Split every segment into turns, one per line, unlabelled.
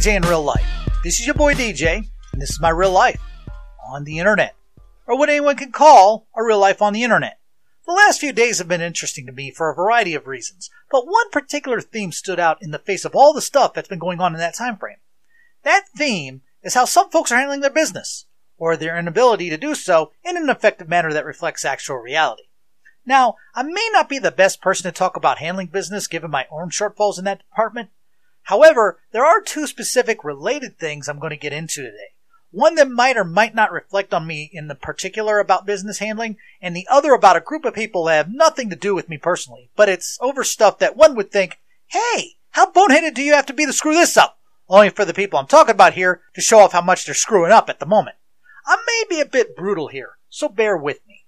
DJ in real life. This is your boy DJ, and this is my real life on the internet, or what anyone can call a real life on the internet. The last few days have been interesting to me for a variety of reasons, but one particular theme stood out in the face of all the stuff that's been going on in that time frame. That theme is how some folks are handling their business, or their inability to do so in an effective manner that reflects actual reality. Now, I may not be the best person to talk about handling business given my own shortfalls in that department. However, there are two specific related things I'm going to get into today. One that might or might not reflect on me in the particular about business handling, and the other about a group of people that have nothing to do with me personally, but it's over stuff that one would think, hey, how boneheaded do you have to be to screw this up? Only for the people I'm talking about here to show off how much they're screwing up at the moment. I may be a bit brutal here, so bear with me.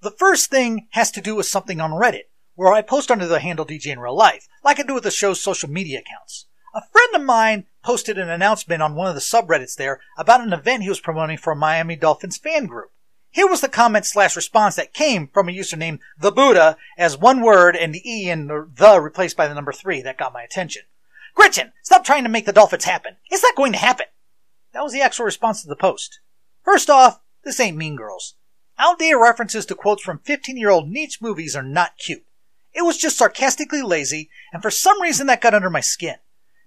The first thing has to do with something on Reddit, where I post under the handle DJ in real life, like I do with the show's social media accounts. A friend of mine posted an announcement on one of the subreddits there about an event he was promoting for a Miami Dolphins fan group. Here was the comment slash response that came from a user named The Buddha as one word and the E and the replaced by the number three that got my attention. Gretchen, stop trying to make the Dolphins happen. It's not going to happen. That was the actual response to the post. First off, this ain't Mean Girls. Outdated references to quotes from 15 year old niche movies are not cute. It was just sarcastically lazy, and for some reason that got under my skin.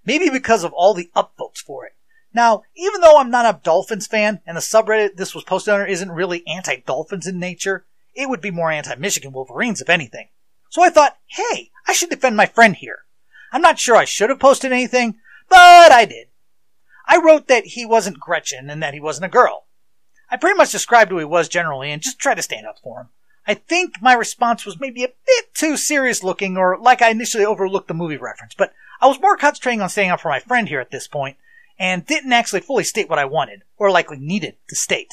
Maybe because of all the upvotes for it. Now, even though I'm not a Dolphins fan, and the subreddit this was posted under isn't really anti-Dolphins in nature, it would be more anti-Michigan Wolverines if anything. So I thought, hey, I should defend my friend here. I'm not sure I should have posted anything, but I did. I wrote that he wasn't Gretchen and that he wasn't a girl. I pretty much described who he was generally and just tried to stand up for him. I think my response was maybe a bit too serious looking or like I initially overlooked the movie reference, but I was more concentrating on staying up for my friend here at this point and didn't actually fully state what I wanted or likely needed to state.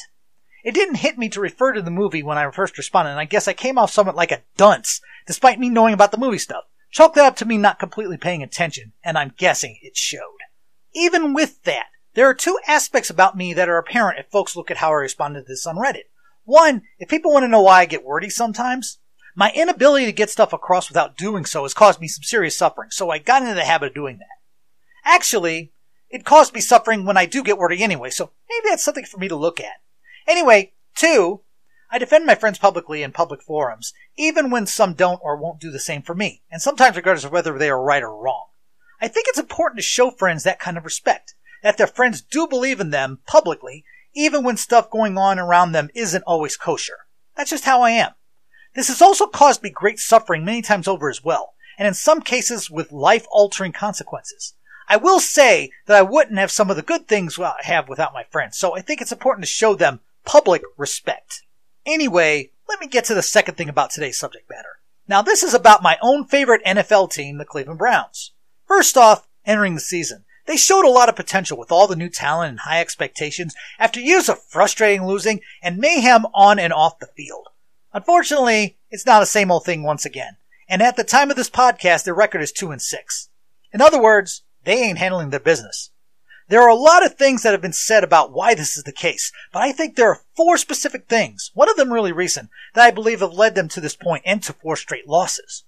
It didn't hit me to refer to the movie when I first responded, and I guess I came off somewhat like a dunce, despite me knowing about the movie stuff. Chalk that up to me not completely paying attention, and I'm guessing it showed. Even with that, there are two aspects about me that are apparent if folks look at how I responded to this on Reddit. One, if people want to know why I get wordy sometimes, my inability to get stuff across without doing so has caused me some serious suffering, so I got into the habit of doing that. Actually, it caused me suffering when I do get wordy anyway, so maybe that's something for me to look at. Anyway, two, I defend my friends publicly in public forums, even when some don't or won't do the same for me, and sometimes regardless of whether they are right or wrong. I think it's important to show friends that kind of respect that their friends do believe in them publicly, even when stuff going on around them isn't always kosher. That's just how I am. This has also caused me great suffering many times over as well, and in some cases with life altering consequences. I will say that I wouldn't have some of the good things I have without my friends, so I think it's important to show them public respect. Anyway, let me get to the second thing about today's subject matter. Now, this is about my own favorite NFL team, the Cleveland Browns. First off, entering the season. They showed a lot of potential with all the new talent and high expectations after years of frustrating losing and mayhem on and off the field. Unfortunately, it's not the same old thing once again. And at the time of this podcast, their record is 2 and 6. In other words, they ain't handling their business. There are a lot of things that have been said about why this is the case, but I think there are four specific things, one of them really recent, that I believe have led them to this point and to four straight losses.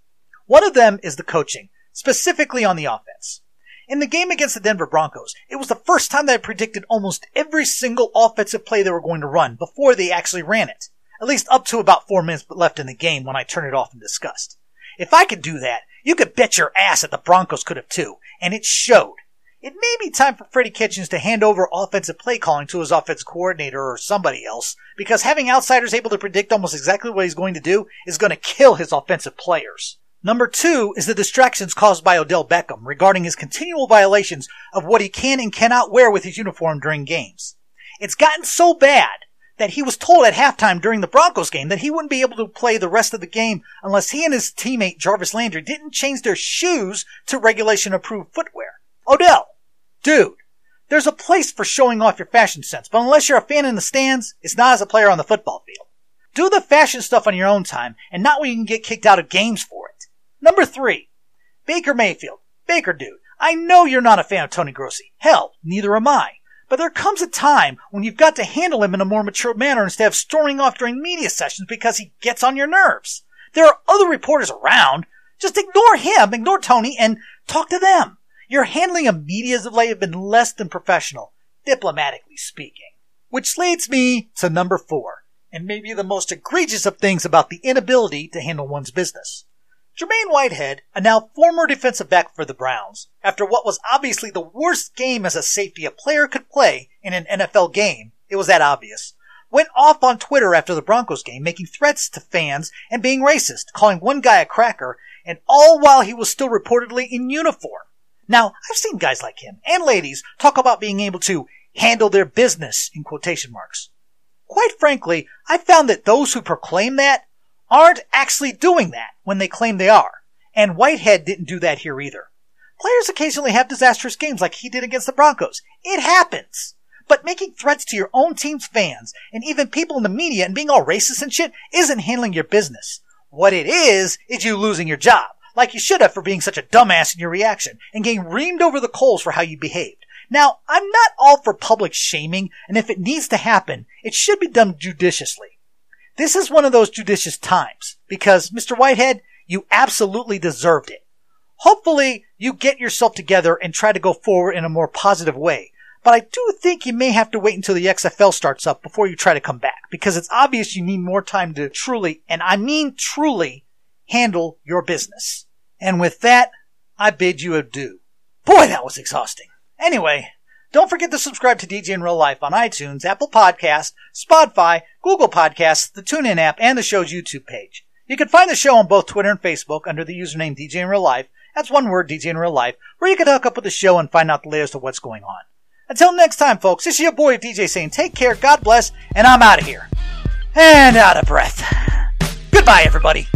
One of them is the coaching, specifically on the offense. In the game against the Denver Broncos, it was the first time that I predicted almost every single offensive play they were going to run before they actually ran it. At least up to about four minutes left in the game when I turned it off in disgust. If I could do that, you could bet your ass that the Broncos could have too, and it showed. It may be time for Freddie Kitchens to hand over offensive play calling to his offensive coordinator or somebody else, because having outsiders able to predict almost exactly what he's going to do is going to kill his offensive players. Number two is the distractions caused by Odell Beckham regarding his continual violations of what he can and cannot wear with his uniform during games. It's gotten so bad that he was told at halftime during the Broncos game that he wouldn't be able to play the rest of the game unless he and his teammate Jarvis Landry didn't change their shoes to regulation approved footwear. Odell, dude, there's a place for showing off your fashion sense, but unless you're a fan in the stands, it's not as a player on the football field. Do the fashion stuff on your own time and not when you can get kicked out of games for it. Number three, Baker Mayfield. Baker dude, I know you're not a fan of Tony Grossi. Hell, neither am I. But there comes a time when you've got to handle him in a more mature manner instead of storming off during media sessions because he gets on your nerves. There are other reporters around. Just ignore him, ignore Tony, and talk to them. Your handling of media of late have been less than professional, diplomatically speaking. Which leads me to number four, and maybe the most egregious of things about the inability to handle one's business. Jermaine Whitehead, a now former defensive back for the Browns, after what was obviously the worst game as a safety a player could play in an NFL game, it was that obvious, went off on Twitter after the Broncos game, making threats to fans and being racist, calling one guy a cracker, and all while he was still reportedly in uniform. Now, I've seen guys like him and ladies talk about being able to handle their business in quotation marks. Quite frankly, I've found that those who proclaim that aren't actually doing that when they claim they are. And Whitehead didn't do that here either. Players occasionally have disastrous games like he did against the Broncos. It happens. But making threats to your own team's fans and even people in the media and being all racist and shit isn't handling your business. What it is, is you losing your job. Like you should have for being such a dumbass in your reaction and getting reamed over the coals for how you behaved. Now, I'm not all for public shaming, and if it needs to happen, it should be done judiciously. This is one of those judicious times because Mr. Whitehead, you absolutely deserved it. Hopefully you get yourself together and try to go forward in a more positive way. But I do think you may have to wait until the XFL starts up before you try to come back because it's obvious you need more time to truly, and I mean truly, handle your business. And with that, I bid you adieu. Boy, that was exhausting. Anyway, don't forget to subscribe to DJ in Real Life on iTunes, Apple Podcasts, Spotify, Google Podcasts, the TuneIn app, and the show's YouTube page. You can find the show on both Twitter and Facebook under the username DJ in Real Life. That's one word, DJ in Real Life, where you can hook up with the show and find out the latest of what's going on. Until next time, folks, this is your boy DJ saying take care, God bless, and I'm out of here. And out of breath. Goodbye, everybody.